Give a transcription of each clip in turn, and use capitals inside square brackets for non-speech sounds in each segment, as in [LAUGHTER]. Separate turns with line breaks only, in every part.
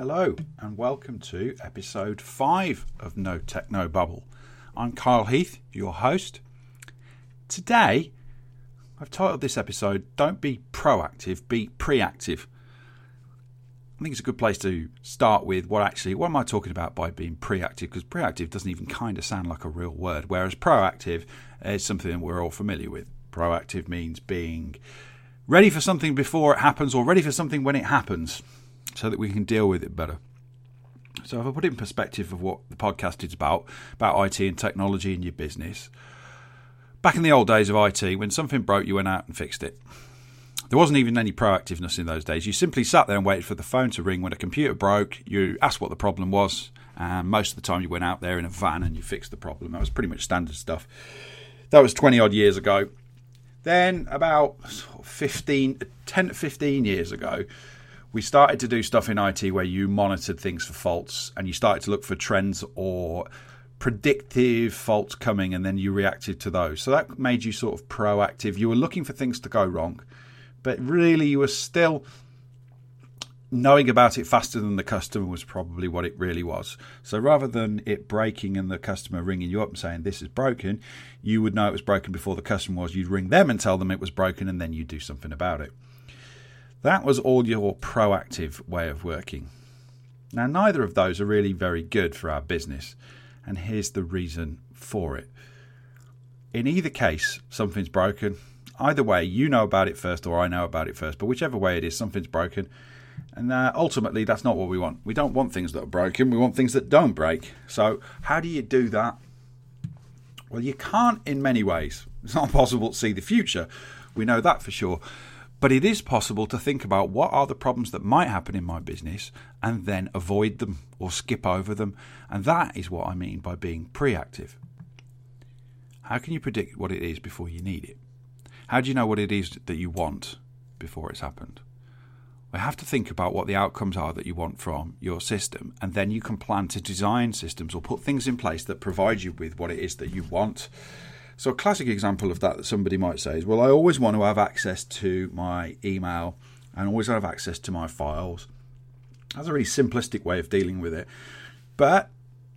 Hello, and welcome to episode 5 of No Techno Bubble. I'm Kyle Heath, your host. Today, I've titled this episode Don't Be Proactive, Be Preactive. I think it's a good place to start with what actually, what am I talking about by being preactive? Because preactive doesn't even kind of sound like a real word, whereas proactive is something we're all familiar with. Proactive means being ready for something before it happens or ready for something when it happens so that we can deal with it better. So, if I put it in perspective of what the podcast is about, about IT and technology in your business, back in the old days of IT, when something broke, you went out and fixed it. There wasn't even any proactiveness in those days. You simply sat there and waited for the phone to ring when a computer broke. You asked what the problem was, and most of the time you went out there in a van and you fixed the problem. That was pretty much standard stuff. That was 20 odd years ago. Then, about 15, 10 to 15 years ago, we started to do stuff in IT where you monitored things for faults and you started to look for trends or predictive faults coming and then you reacted to those. So that made you sort of proactive. You were looking for things to go wrong, but really you were still knowing about it faster than the customer was probably what it really was. So rather than it breaking and the customer ringing you up and saying this is broken, you would know it was broken before the customer was. You'd ring them and tell them it was broken and then you'd do something about it. That was all your proactive way of working. Now, neither of those are really very good for our business, and here's the reason for it. In either case, something's broken. Either way, you know about it first, or I know about it first, but whichever way it is, something's broken. And uh, ultimately, that's not what we want. We don't want things that are broken, we want things that don't break. So, how do you do that? Well, you can't in many ways. It's not possible to see the future. We know that for sure. But it is possible to think about what are the problems that might happen in my business and then avoid them or skip over them. And that is what I mean by being preactive. How can you predict what it is before you need it? How do you know what it is that you want before it's happened? We have to think about what the outcomes are that you want from your system, and then you can plan to design systems or put things in place that provide you with what it is that you want. So, a classic example of that that somebody might say is, Well, I always want to have access to my email and always have access to my files. That's a really simplistic way of dealing with it. But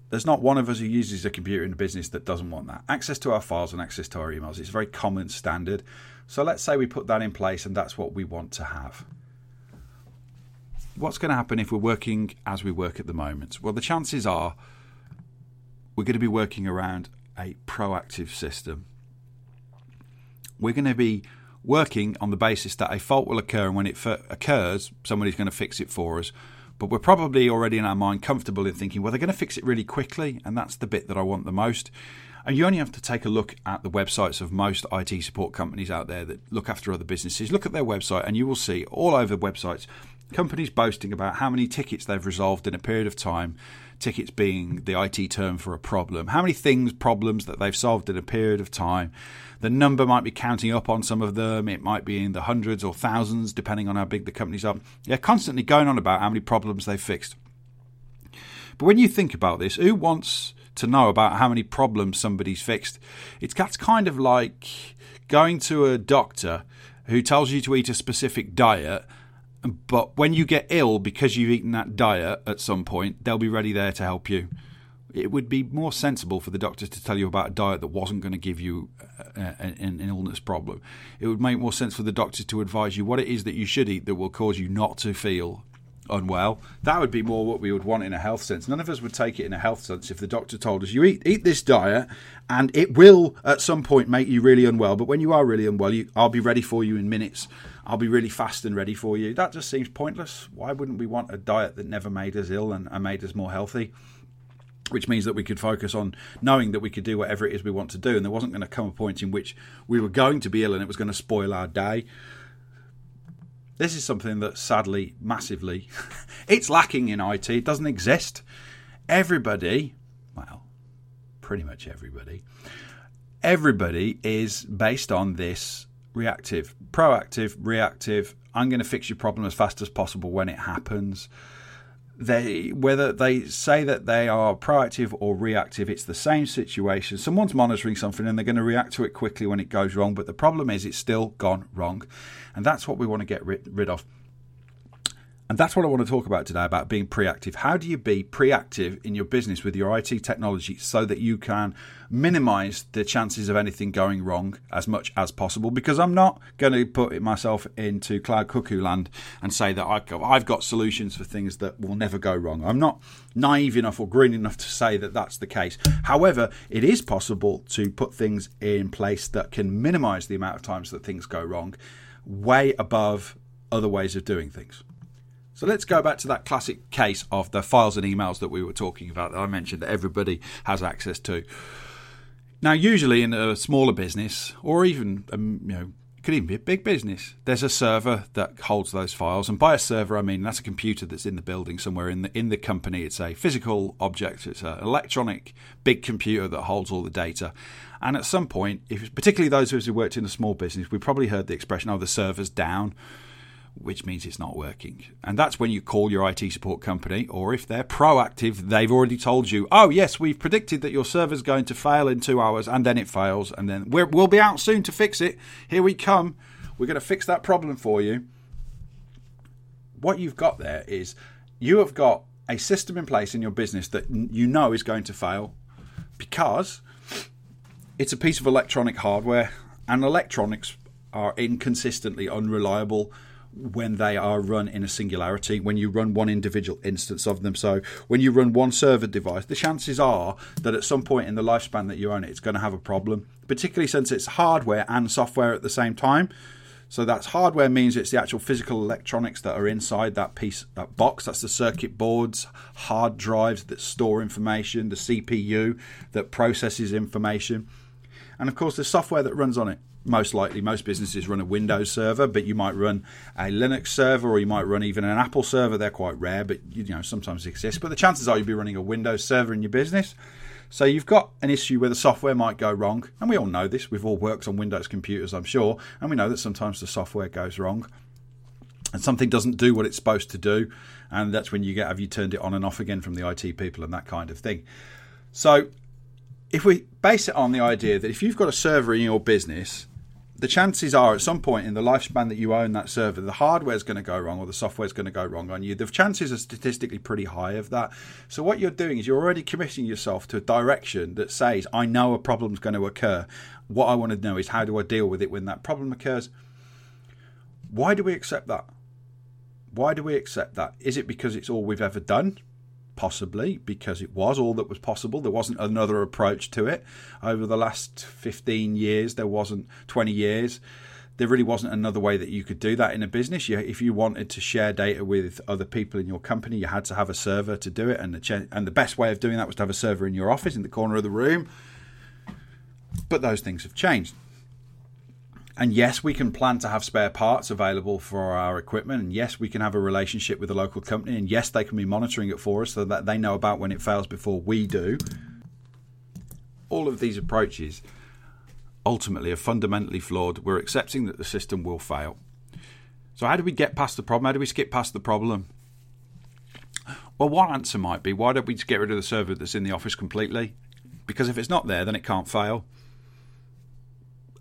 there's not one of us who uses a computer in a business that doesn't want that. Access to our files and access to our emails is a very common standard. So, let's say we put that in place and that's what we want to have. What's going to happen if we're working as we work at the moment? Well, the chances are we're going to be working around a proactive system. We're going to be working on the basis that a fault will occur, and when it f- occurs, somebody's going to fix it for us. But we're probably already in our mind comfortable in thinking, well, they're going to fix it really quickly, and that's the bit that I want the most. And you only have to take a look at the websites of most IT support companies out there that look after other businesses. Look at their website, and you will see all over websites companies boasting about how many tickets they've resolved in a period of time tickets being the IT term for a problem. How many things, problems that they've solved in a period of time? The number might be counting up on some of them. It might be in the hundreds or thousands, depending on how big the companies are. They're constantly going on about how many problems they've fixed. But when you think about this, who wants to know about how many problems somebody's fixed? It's that's kind of like going to a doctor who tells you to eat a specific diet but when you get ill because you've eaten that diet at some point, they'll be ready there to help you. It would be more sensible for the doctors to tell you about a diet that wasn't going to give you uh, uh, an, an illness problem. It would make more sense for the doctors to advise you what it is that you should eat that will cause you not to feel unwell. That would be more what we would want in a health sense. None of us would take it in a health sense if the doctor told us you eat eat this diet and it will at some point make you really unwell. But when you are really unwell, you, I'll be ready for you in minutes. I'll be really fast and ready for you. That just seems pointless. Why wouldn't we want a diet that never made us ill and, made us more healthy? Which means that we could focus on knowing that we could do whatever it is we want to do, and there wasn't going to come a point in which we were going to be ill and it was going to spoil our day. This is something that sadly, massively, [LAUGHS] it's lacking in IT. It doesn't exist. Everybody, well, pretty much everybody, everybody is based on this reactive, proactive, reactive. I'm going to fix your problem as fast as possible when it happens. They whether they say that they are proactive or reactive, it's the same situation. Someone's monitoring something and they're going to react to it quickly when it goes wrong, but the problem is it's still gone wrong, and that's what we want to get rid, rid of. And that's what I want to talk about today about being preactive. How do you be preactive in your business with your IT technology so that you can minimize the chances of anything going wrong as much as possible? Because I'm not going to put myself into cloud cuckoo land and say that I've got solutions for things that will never go wrong. I'm not naive enough or green enough to say that that's the case. However, it is possible to put things in place that can minimize the amount of times that things go wrong way above other ways of doing things. So let's go back to that classic case of the files and emails that we were talking about that I mentioned that everybody has access to. Now, usually in a smaller business, or even um, you know, it could even be a big business, there's a server that holds those files. And by a server, I mean that's a computer that's in the building somewhere in the in the company. It's a physical object. It's an electronic big computer that holds all the data. And at some point, if particularly those of us who worked in a small business, we probably heard the expression, "Oh, the server's down." Which means it's not working. And that's when you call your IT support company, or if they're proactive, they've already told you, oh, yes, we've predicted that your server's going to fail in two hours, and then it fails, and then we will be out soon to fix it. Here we come. We're going to fix that problem for you. What you've got there is you have got a system in place in your business that you know is going to fail because it's a piece of electronic hardware, and electronics are inconsistently unreliable when they are run in a singularity, when you run one individual instance of them. So when you run one server device, the chances are that at some point in the lifespan that you own it, it's going to have a problem, particularly since it's hardware and software at the same time. So that's hardware means it's the actual physical electronics that are inside that piece, that box. That's the circuit boards, hard drives that store information, the CPU that processes information, and of course the software that runs on it most likely most businesses run a Windows server, but you might run a Linux server or you might run even an Apple server. They're quite rare, but you know sometimes exist. But the chances are you'll be running a Windows server in your business. So you've got an issue where the software might go wrong, and we all know this. We've all worked on Windows computers, I'm sure, and we know that sometimes the software goes wrong and something doesn't do what it's supposed to do, and that's when you get have you turned it on and off again from the IT people and that kind of thing. So if we base it on the idea that if you've got a server in your business the chances are at some point in the lifespan that you own that server, the hardware is going to go wrong or the software is going to go wrong on you. The chances are statistically pretty high of that. So what you're doing is you're already committing yourself to a direction that says, I know a problem's going to occur. What I want to know is how do I deal with it when that problem occurs? Why do we accept that? Why do we accept that? Is it because it's all we've ever done? Possibly because it was all that was possible. There wasn't another approach to it. Over the last 15 years, there wasn't 20 years. There really wasn't another way that you could do that in a business. You, if you wanted to share data with other people in your company, you had to have a server to do it, and the and the best way of doing that was to have a server in your office in the corner of the room. But those things have changed. And yes, we can plan to have spare parts available for our equipment. And yes, we can have a relationship with a local company. And yes, they can be monitoring it for us so that they know about when it fails before we do. All of these approaches ultimately are fundamentally flawed. We're accepting that the system will fail. So, how do we get past the problem? How do we skip past the problem? Well, one answer might be why don't we just get rid of the server that's in the office completely? Because if it's not there, then it can't fail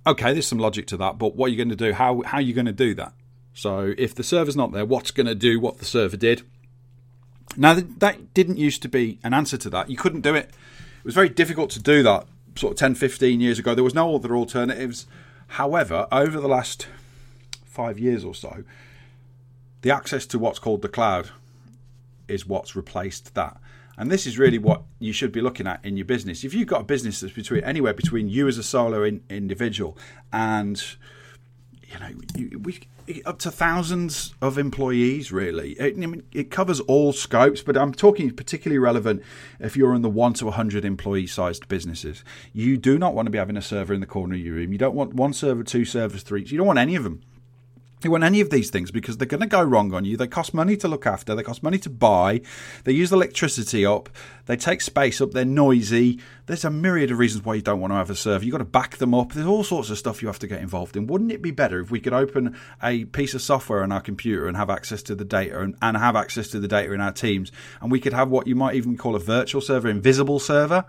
okay, there's some logic to that, but what are you going to do? How how are you going to do that? So if the server's not there, what's going to do what the server did? Now that didn't used to be an answer to that. You couldn't do it. It was very difficult to do that sort of 10, 15 years ago. There was no other alternatives. However, over the last five years or so, the access to what's called the cloud is what's replaced that. And this is really what you should be looking at in your business. If you've got a business that's between anywhere between you as a solo in, individual and you know you, we, up to thousands of employees really. It, I mean, it covers all scopes but i'm talking particularly relevant if you're in the 1 to 100 employee sized businesses. You do not want to be having a server in the corner of your room. You don't want one server two servers three you don't want any of them you want any of these things because they're going to go wrong on you. They cost money to look after. They cost money to buy. They use electricity up. They take space up. They're noisy. There's a myriad of reasons why you don't want to have a server. You've got to back them up. There's all sorts of stuff you have to get involved in. Wouldn't it be better if we could open a piece of software on our computer and have access to the data and, and have access to the data in our teams? And we could have what you might even call a virtual server, invisible server?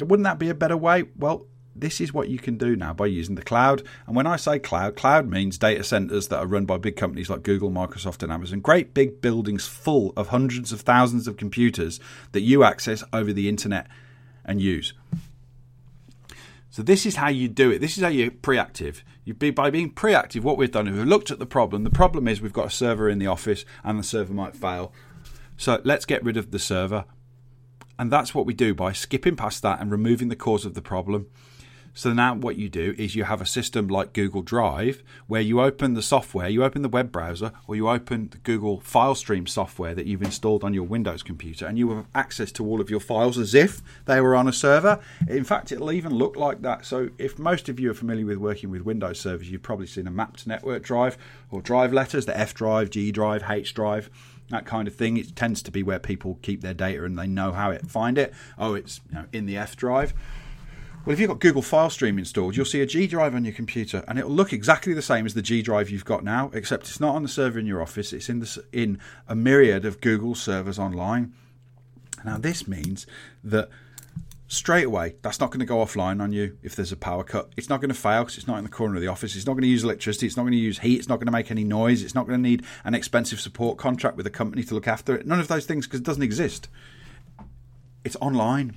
Wouldn't that be a better way? Well, this is what you can do now by using the cloud. And when I say cloud, cloud means data centers that are run by big companies like Google, Microsoft, and Amazon. Great big buildings full of hundreds of thousands of computers that you access over the internet and use. So this is how you do it. This is how you're preactive. You be by being preactive. What we've done is we've looked at the problem. The problem is we've got a server in the office and the server might fail. So let's get rid of the server. And that's what we do by skipping past that and removing the cause of the problem. So now what you do is you have a system like Google Drive where you open the software, you open the web browser, or you open the Google File Stream software that you've installed on your Windows computer, and you have access to all of your files as if they were on a server. In fact, it'll even look like that. So if most of you are familiar with working with Windows servers, you've probably seen a mapped network drive or drive letters, the F drive, G drive, H drive that kind of thing. It tends to be where people keep their data and they know how to find it. Oh, it's you know, in the F drive. Well, if you've got Google File Stream installed, you'll see a G drive on your computer, and it'll look exactly the same as the G drive you've got now, except it's not on the server in your office. It's in the, in a myriad of Google servers online. Now, this means that straight away, that's not going to go offline on you if there's a power cut. It's not going to fail because it's not in the corner of the office. It's not going to use electricity. It's not going to use heat. It's not going to make any noise. It's not going to need an expensive support contract with a company to look after it. None of those things because it doesn't exist. It's online.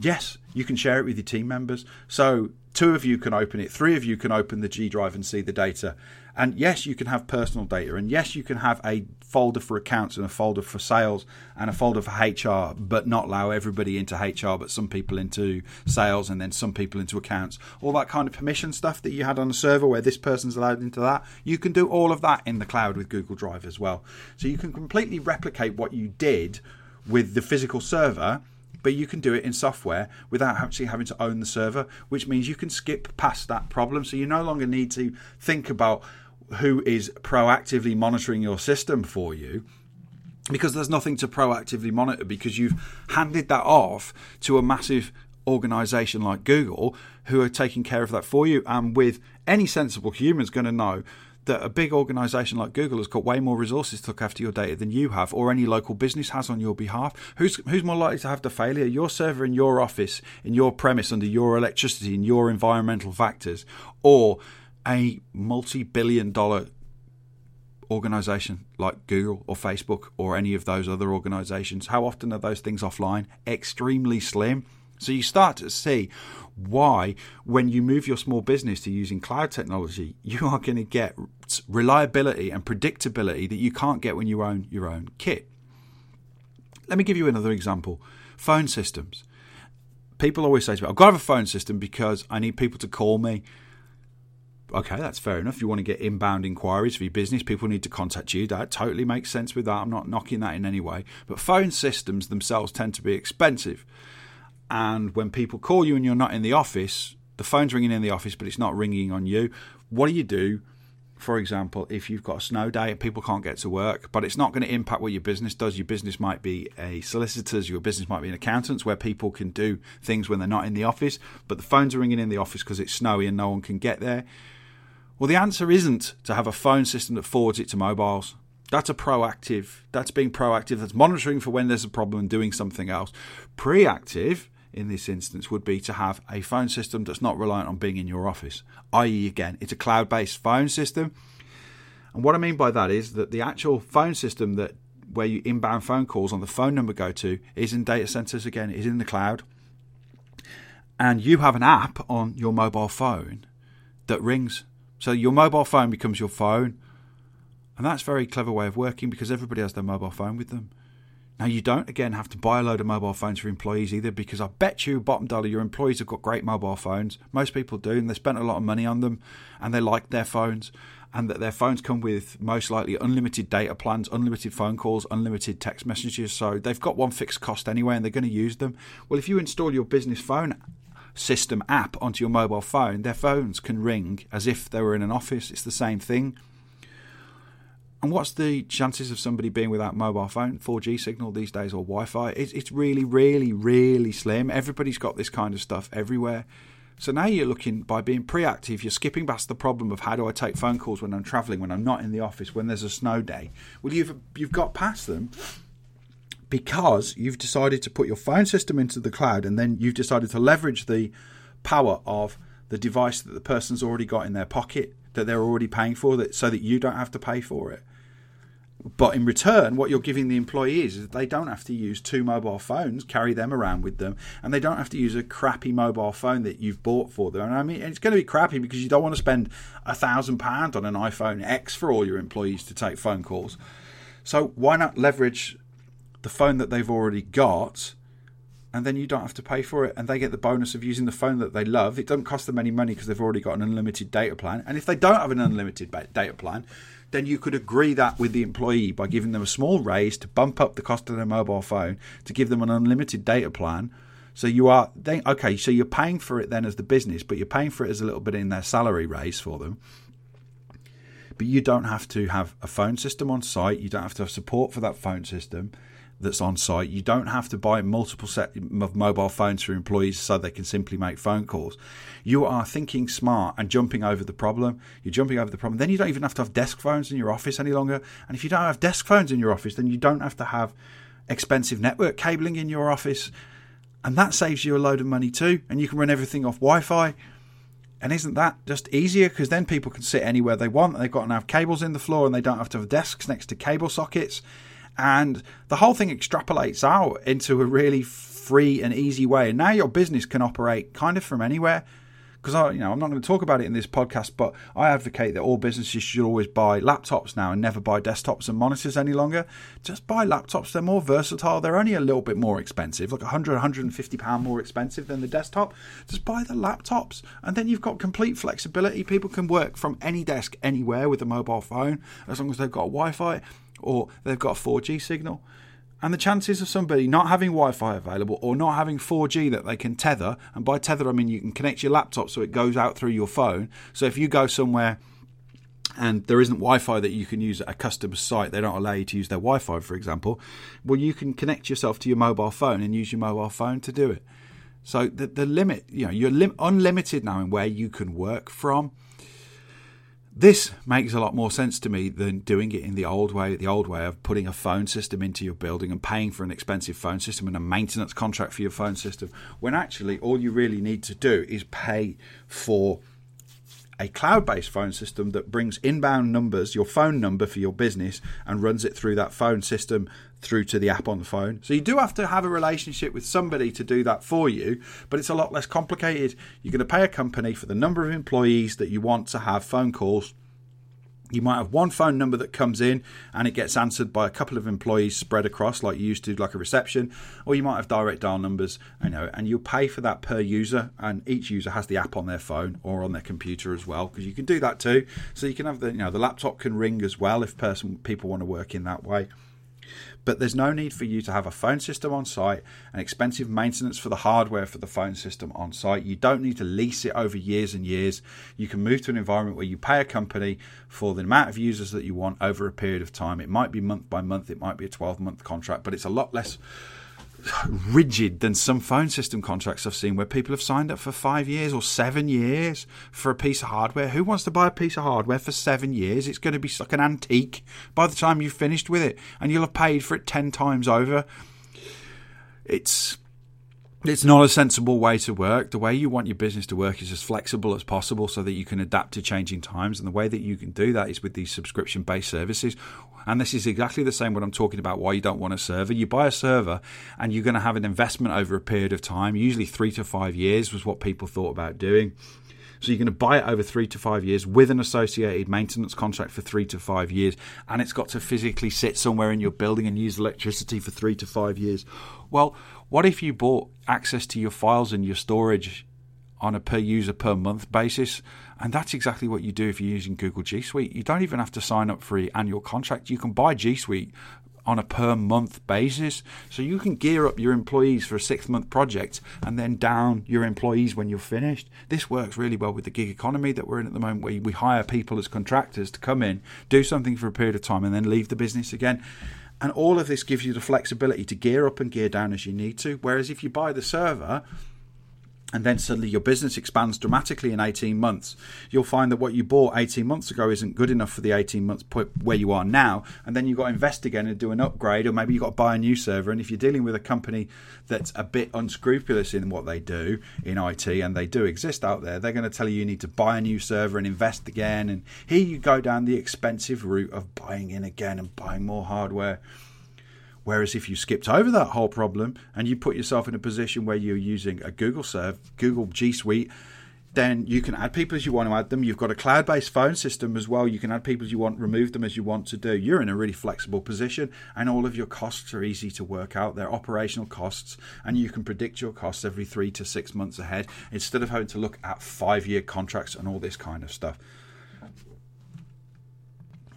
Yes, you can share it with your team members. So two of you can open it, three of you can open the G drive and see the data. And yes, you can have personal data. And yes, you can have a folder for accounts and a folder for sales and a folder for HR, but not allow everybody into HR, but some people into sales and then some people into accounts. All that kind of permission stuff that you had on a server where this person's allowed into that. You can do all of that in the cloud with Google Drive as well. So you can completely replicate what you did with the physical server but you can do it in software without actually having to own the server, which means you can skip past that problem. So you no longer need to think about who is proactively monitoring your system for you because there's nothing to proactively monitor because you've handed that off to a massive organization like Google who are taking care of that for you and with any sensible human is going to know that a big organization like Google has got way more resources to look after your data than you have or any local business has on your behalf. Who's who's more likely to have the failure? Your server in your office, in your premise under your electricity, in your environmental factors, or a multi-billion dollar organization like Google or Facebook or any of those other organizations. How often are those things offline? Extremely slim. So you start to see why, when you move your small business to using cloud technology, you are going to get reliability and predictability that you can't get when you own your own kit. Let me give you another example phone systems. People always say to me, I've got to have a phone system because I need people to call me. Okay, that's fair enough. You want to get inbound inquiries for your business, people need to contact you. That totally makes sense with that. I'm not knocking that in any way. But phone systems themselves tend to be expensive. And when people call you and you're not in the office, the phone's ringing in the office, but it's not ringing on you. What do you do? For example, if you've got a snow day and people can't get to work, but it's not going to impact what your business does. Your business might be a solicitor's, your business might be an accountant's, where people can do things when they're not in the office, but the phones are ringing in the office because it's snowy and no one can get there. Well, the answer isn't to have a phone system that forwards it to mobiles. That's a proactive, that's being proactive, that's monitoring for when there's a problem and doing something else. Preactive in this instance would be to have a phone system that's not reliant on being in your office, i.e., again, it's a cloud based phone system. And what I mean by that is that the actual phone system that where you inbound phone calls on the phone number go to is in data centers again, is in the cloud. And you have an app on your mobile phone that rings. So your mobile phone becomes your phone. And that's a very clever way of working because everybody has their mobile phone with them. Now, you don't again have to buy a load of mobile phones for employees either because I bet you, bottom dollar, your employees have got great mobile phones. Most people do, and they spent a lot of money on them and they like their phones. And that their phones come with most likely unlimited data plans, unlimited phone calls, unlimited text messages. So they've got one fixed cost anyway and they're going to use them. Well, if you install your business phone system app onto your mobile phone, their phones can ring as if they were in an office. It's the same thing. And what's the chances of somebody being without mobile phone, 4G signal these days, or Wi Fi? It's, it's really, really, really slim. Everybody's got this kind of stuff everywhere. So now you're looking by being preactive, you're skipping past the problem of how do I take phone calls when I'm travelling, when I'm not in the office, when there's a snow day. Well, you've you've got past them because you've decided to put your phone system into the cloud, and then you've decided to leverage the power of the device that the person's already got in their pocket that they're already paying for that so that you don't have to pay for it. But in return, what you're giving the employees is they don't have to use two mobile phones, carry them around with them, and they don't have to use a crappy mobile phone that you've bought for them. And I mean, it's going to be crappy because you don't want to spend a thousand pounds on an iPhone X for all your employees to take phone calls. So why not leverage the phone that they've already got? And then you don't have to pay for it, and they get the bonus of using the phone that they love. It doesn't cost them any money because they've already got an unlimited data plan. And if they don't have an unlimited data plan, then you could agree that with the employee by giving them a small raise to bump up the cost of their mobile phone to give them an unlimited data plan. So you are they, okay. So you're paying for it then as the business, but you're paying for it as a little bit in their salary raise for them. But you don't have to have a phone system on site. You don't have to have support for that phone system that's on site. You don't have to buy multiple set of mobile phones for employees so they can simply make phone calls. You are thinking smart and jumping over the problem. You're jumping over the problem. Then you don't even have to have desk phones in your office any longer. And if you don't have desk phones in your office, then you don't have to have expensive network cabling in your office. And that saves you a load of money too. And you can run everything off Wi Fi. And isn't that just easier? Because then people can sit anywhere they want. They've got to have cables in the floor and they don't have to have desks next to cable sockets and the whole thing extrapolates out into a really free and easy way. And now your business can operate kind of from anywhere. Because I, you know, I'm not going to talk about it in this podcast, but I advocate that all businesses should always buy laptops now and never buy desktops and monitors any longer. Just buy laptops; they're more versatile. They're only a little bit more expensive, like 100, 150 pound more expensive than the desktop. Just buy the laptops, and then you've got complete flexibility. People can work from any desk anywhere with a mobile phone as long as they've got Wi-Fi or they've got a 4G signal. And the chances of somebody not having Wi Fi available or not having 4G that they can tether, and by tether I mean you can connect your laptop so it goes out through your phone. So if you go somewhere and there isn't Wi Fi that you can use at a customer site, they don't allow you to use their Wi Fi, for example, well, you can connect yourself to your mobile phone and use your mobile phone to do it. So the, the limit, you know, you're lim- unlimited now in where you can work from. This makes a lot more sense to me than doing it in the old way, the old way of putting a phone system into your building and paying for an expensive phone system and a maintenance contract for your phone system, when actually all you really need to do is pay for a cloud based phone system that brings inbound numbers, your phone number for your business, and runs it through that phone system through to the app on the phone. So you do have to have a relationship with somebody to do that for you, but it's a lot less complicated. You're going to pay a company for the number of employees that you want to have phone calls you might have one phone number that comes in and it gets answered by a couple of employees spread across, like you used to, like a reception, or you might have direct dial numbers, you know, and you'll pay for that per user. And each user has the app on their phone or on their computer as well, because you can do that too. So you can have the, you know, the laptop can ring as well if person people want to work in that way but there's no need for you to have a phone system on site and expensive maintenance for the hardware for the phone system on site. You don't need to lease it over years and years. You can move to an environment where you pay a company for the amount of users that you want over a period of time. It might be month by month, it might be a 12 month contract, but it's a lot less rigid than some phone system contracts I've seen where people have signed up for five years or seven years for a piece of hardware. Who wants to buy a piece of hardware for seven years? It's going to be like an antique by the time you've finished with it, and you'll have paid for it ten times over. It's it's not a sensible way to work. The way you want your business to work is as flexible as possible so that you can adapt to changing times. And the way that you can do that is with these subscription based services. And this is exactly the same when I'm talking about why you don't want a server. You buy a server and you're going to have an investment over a period of time, usually three to five years was what people thought about doing. So you're going to buy it over three to five years with an associated maintenance contract for three to five years, and it's got to physically sit somewhere in your building and use electricity for three to five years. Well, what if you bought access to your files and your storage on a per user per month basis? And that's exactly what you do if you're using Google G Suite. You don't even have to sign up for an annual contract. You can buy G Suite on a per month basis. So you can gear up your employees for a six month project and then down your employees when you're finished. This works really well with the gig economy that we're in at the moment, where we hire people as contractors to come in, do something for a period of time, and then leave the business again. And all of this gives you the flexibility to gear up and gear down as you need to. Whereas if you buy the server, and then suddenly your business expands dramatically in 18 months, you'll find that what you bought 18 months ago isn't good enough for the 18 months where you are now. And then you've got to invest again and do an upgrade, or maybe you've got to buy a new server. And if you're dealing with a company that's a bit unscrupulous in what they do in IT, and they do exist out there, they're going to tell you you need to buy a new server and invest again. And here you go down the expensive route of buying in again and buying more hardware. Whereas if you skipped over that whole problem and you put yourself in a position where you're using a Google Serve, Google G Suite, then you can add people as you want to add them. You've got a cloud based phone system as well. You can add people as you want, remove them as you want to do. You're in a really flexible position, and all of your costs are easy to work out. They're operational costs, and you can predict your costs every three to six months ahead instead of having to look at five year contracts and all this kind of stuff.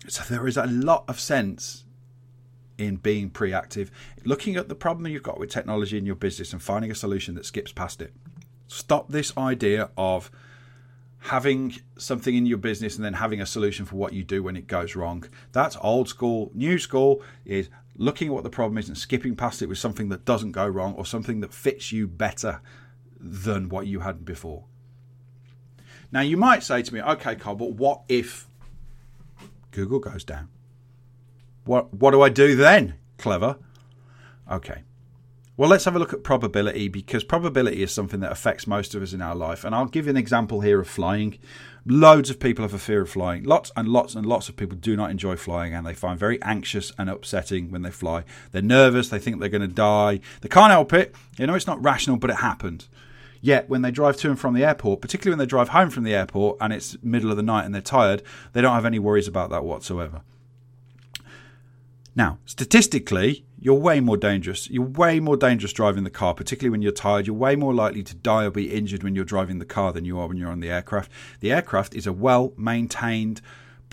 So there is a lot of sense in being pre-active, looking at the problem you've got with technology in your business and finding a solution that skips past it. Stop this idea of having something in your business and then having a solution for what you do when it goes wrong. That's old school. New school is looking at what the problem is and skipping past it with something that doesn't go wrong or something that fits you better than what you had before. Now, you might say to me, okay, Kyle, but what if Google goes down? What what do I do then? Clever. Okay. Well, let's have a look at probability because probability is something that affects most of us in our life. And I'll give you an example here of flying. Loads of people have a fear of flying. Lots and lots and lots of people do not enjoy flying and they find very anxious and upsetting when they fly. They're nervous, they think they're going to die. They can't help it. You know, it's not rational, but it happens. Yet, when they drive to and from the airport, particularly when they drive home from the airport and it's middle of the night and they're tired, they don't have any worries about that whatsoever. Now, statistically, you're way more dangerous. You're way more dangerous driving the car, particularly when you're tired. You're way more likely to die or be injured when you're driving the car than you are when you're on the aircraft. The aircraft is a well maintained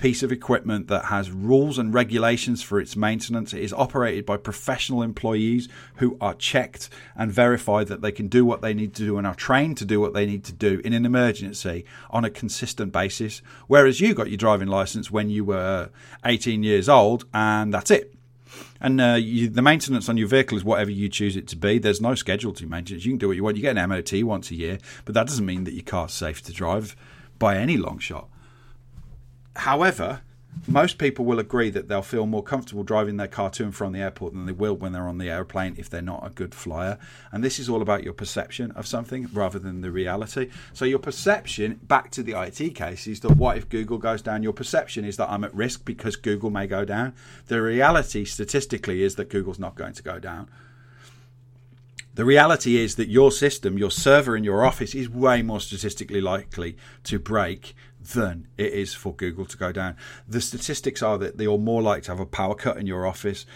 piece of equipment that has rules and regulations for its maintenance. It is operated by professional employees who are checked and verified that they can do what they need to do and are trained to do what they need to do in an emergency on a consistent basis. Whereas you got your driving license when you were 18 years old, and that's it. And uh, you, the maintenance on your vehicle is whatever you choose it to be. There's no schedule to maintenance. You can do what you want. You get an MOT once a year, but that doesn't mean that your car's safe to drive by any long shot. However, most people will agree that they'll feel more comfortable driving their car to and from the airport than they will when they're on the airplane if they're not a good flyer. And this is all about your perception of something rather than the reality. So, your perception, back to the IT case, is that what if Google goes down? Your perception is that I'm at risk because Google may go down. The reality, statistically, is that Google's not going to go down. The reality is that your system, your server in your office, is way more statistically likely to break than it is for Google to go down. The statistics are that you're more likely to have a power cut in your office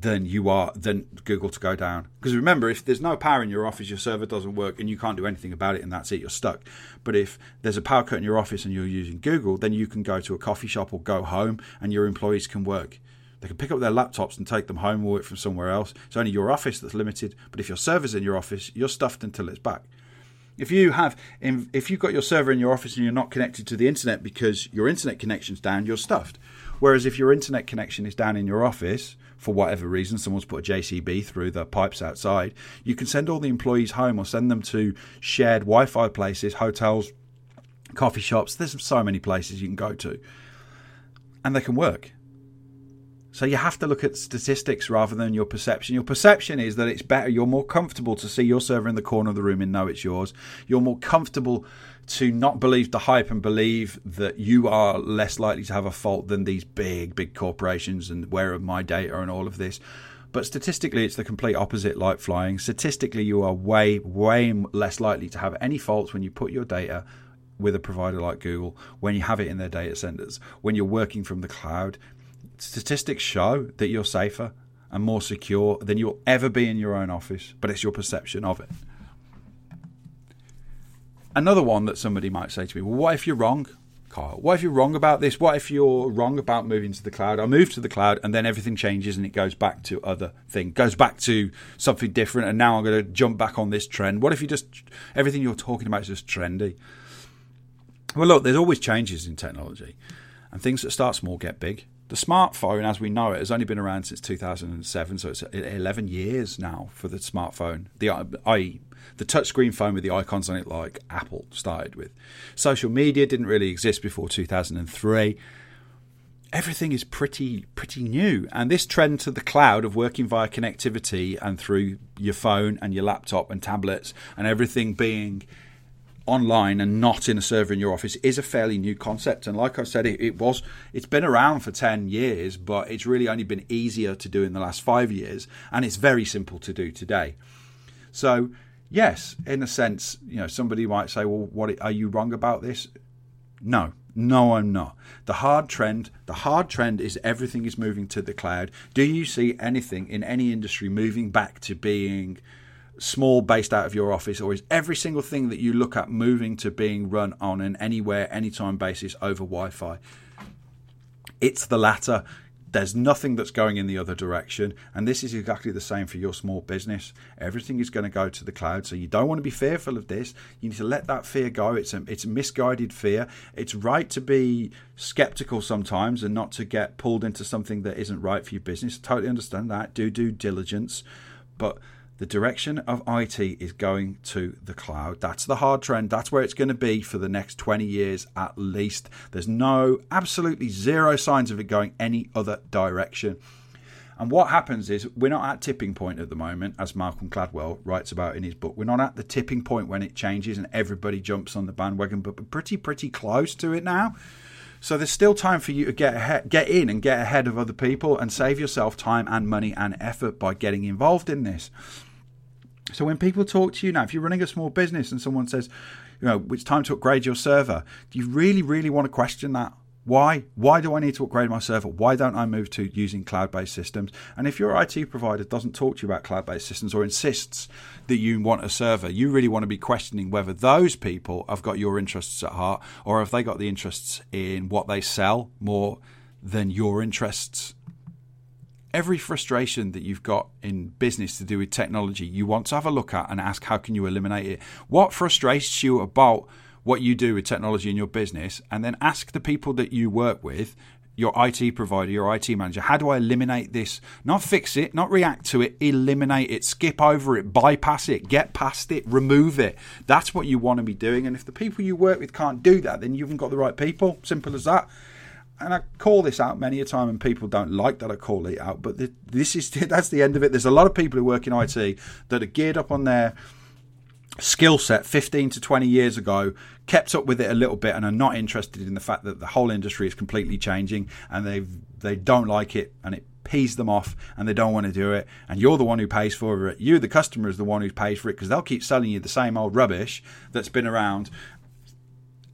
than you are than Google to go down. Because remember, if there's no power in your office, your server doesn't work, and you can't do anything about it, and that's it, you're stuck. But if there's a power cut in your office and you're using Google, then you can go to a coffee shop or go home, and your employees can work. They can pick up their laptops and take them home or work from somewhere else. It's only your office that's limited. But if your server's in your office, you're stuffed until it's back. If you have, if you've got your server in your office and you're not connected to the internet because your internet connection's down, you're stuffed. Whereas if your internet connection is down in your office for whatever reason, someone's put a JCB through the pipes outside, you can send all the employees home or send them to shared Wi-Fi places, hotels, coffee shops. There's so many places you can go to, and they can work. So you have to look at statistics rather than your perception. Your perception is that it's better, you're more comfortable to see your server in the corner of the room and know it's yours. You're more comfortable to not believe the hype and believe that you are less likely to have a fault than these big, big corporations and where are my data and all of this. But statistically, it's the complete opposite like flying. Statistically, you are way, way less likely to have any faults when you put your data with a provider like Google, when you have it in their data centers, when you're working from the cloud, statistics show that you're safer and more secure than you'll ever be in your own office, but it's your perception of it. Another one that somebody might say to me, well, what if you're wrong, Kyle? What if you're wrong about this? What if you're wrong about moving to the cloud? I move to the cloud and then everything changes and it goes back to other thing, goes back to something different, and now I'm going to jump back on this trend. What if you just everything you're talking about is just trendy? Well, look, there's always changes in technology, and things that start small get big The smartphone, as we know it, has only been around since 2007, so it's 11 years now for the smartphone. The uh, i.e., the touchscreen phone with the icons on it, like Apple started with. Social media didn't really exist before 2003 everything is pretty pretty new and this trend to the cloud of working via connectivity and through your phone and your laptop and tablets and everything being online and not in a server in your office is a fairly new concept and like i said it, it was it's been around for 10 years but it's really only been easier to do in the last 5 years and it's very simple to do today so yes in a sense you know somebody might say well what are you wrong about this no no, I'm not. The hard trend, the hard trend is everything is moving to the cloud. Do you see anything in any industry moving back to being small based out of your office or is every single thing that you look at moving to being run on an anywhere anytime basis over Wi-Fi? It's the latter. There's nothing that's going in the other direction. And this is exactly the same for your small business. Everything is going to go to the cloud. So you don't want to be fearful of this. You need to let that fear go. It's a, it's a misguided fear. It's right to be skeptical sometimes and not to get pulled into something that isn't right for your business. Totally understand that. Do due diligence. But the direction of IT is going to the cloud. That's the hard trend. That's where it's going to be for the next 20 years at least. There's no, absolutely zero signs of it going any other direction. And what happens is we're not at tipping point at the moment, as Malcolm Gladwell writes about in his book. We're not at the tipping point when it changes and everybody jumps on the bandwagon, but we're pretty, pretty close to it now. So there's still time for you to get ahead, get in and get ahead of other people and save yourself time and money and effort by getting involved in this. So when people talk to you now, if you're running a small business and someone says, you know, it's time to upgrade your server, do you really, really want to question that? Why? Why do I need to upgrade my server? Why don't I move to using cloud based systems? And if your IT provider doesn't talk to you about cloud based systems or insists that you want a server, you really want to be questioning whether those people have got your interests at heart or have they got the interests in what they sell more than your interests every frustration that you've got in business to do with technology, you want to have a look at and ask how can you eliminate it. What frustrates you about what you do with technology in your business, and then ask the people that you work with. Your IT provider, your IT manager, how do I eliminate this? Not fix it, not react to it, eliminate it, skip over it, bypass it, get past it, remove it. That's what you want to be doing. And if the people you work with can't do that, then you haven't got the right people. Simple as that and I call this out many a time, and people don't like that I call it out. But this is [LAUGHS] that's the end of it. There's a lot of people who work in IT that are geared up on their skill set 15 to 20 years ago, kept up with it a little bit, and are not interested in the fact that the whole industry is completely changing, and they they don't like it, and it pees them off, and they don't want to do it. And you're the one who pays for it. You, the customer, is the one who pays for it because they'll keep selling you the same old rubbish that's been around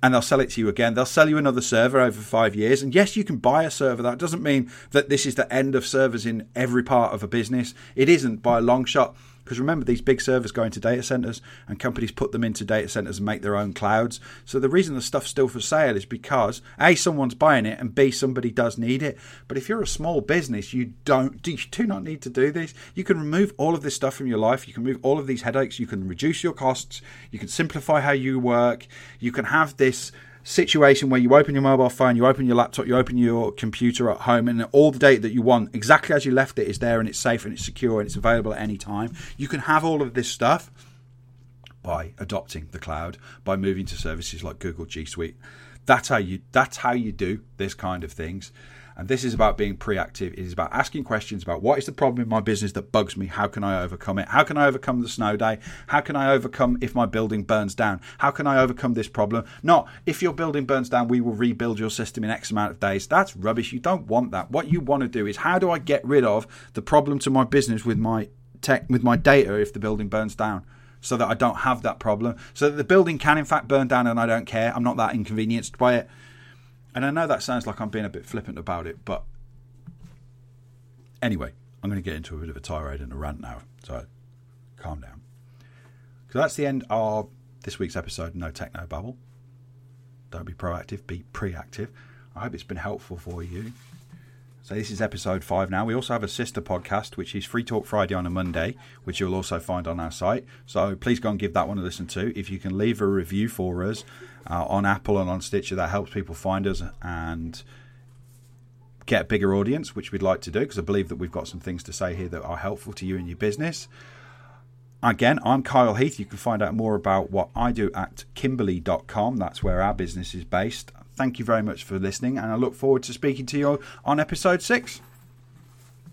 and they'll sell it to you again. They'll sell you another server over five years. And yes, you can buy a server. That doesn't mean that this is the end of servers in every part of a business. It isn't by a long shot. Because remember, these big servers go into data centers and companies put them into data centers and make their own clouds. So the reason the stuff's still for sale is because A, someone's buying it, and B, somebody does need it. But if you're a small business, you don't you do not need to do this. You can remove all of this stuff from your life. You can remove all of these headaches. You can reduce your costs. You can simplify how you work. You can have this situation where you open your mobile phone, you open your laptop, you open your computer at home, and all the data that you want, exactly as you left it, is there and it's safe and it's secure and it's available at any time. You can have all of this stuff by adopting the cloud, by moving to services like Google G Suite. That's how you that's how you do this kind of things. And this is about being proactive. It is about asking questions about what is the problem in my business that bugs me? How can I overcome it? How can I overcome the snow day? How can I overcome if my building burns down? How can I overcome this problem? Not if your building burns down, we will rebuild your system in X amount of days. That's rubbish. You don't want that. What you want to do is how do I get rid of the problem to my business with my tech with my data if the building burns down? So that I don't have that problem. So that the building can in fact burn down and I don't care. I'm not that inconvenienced by it. And I know that sounds like I'm being a bit flippant about it, but anyway, I'm going to get into a bit of a tirade and a rant now. So calm down. So that's the end of this week's episode No Techno Bubble. Don't be proactive, be preactive. I hope it's been helpful for you. So this is episode five now. We also have a sister podcast, which is Free Talk Friday on a Monday, which you'll also find on our site. So please go and give that one a listen to. If you can leave a review for us uh, on Apple and on Stitcher, that helps people find us and get a bigger audience, which we'd like to do because I believe that we've got some things to say here that are helpful to you and your business. Again, I'm Kyle Heath. You can find out more about what I do at kimberly.com. That's where our business is based. Thank you very much for listening, and I look forward to speaking to you on episode six.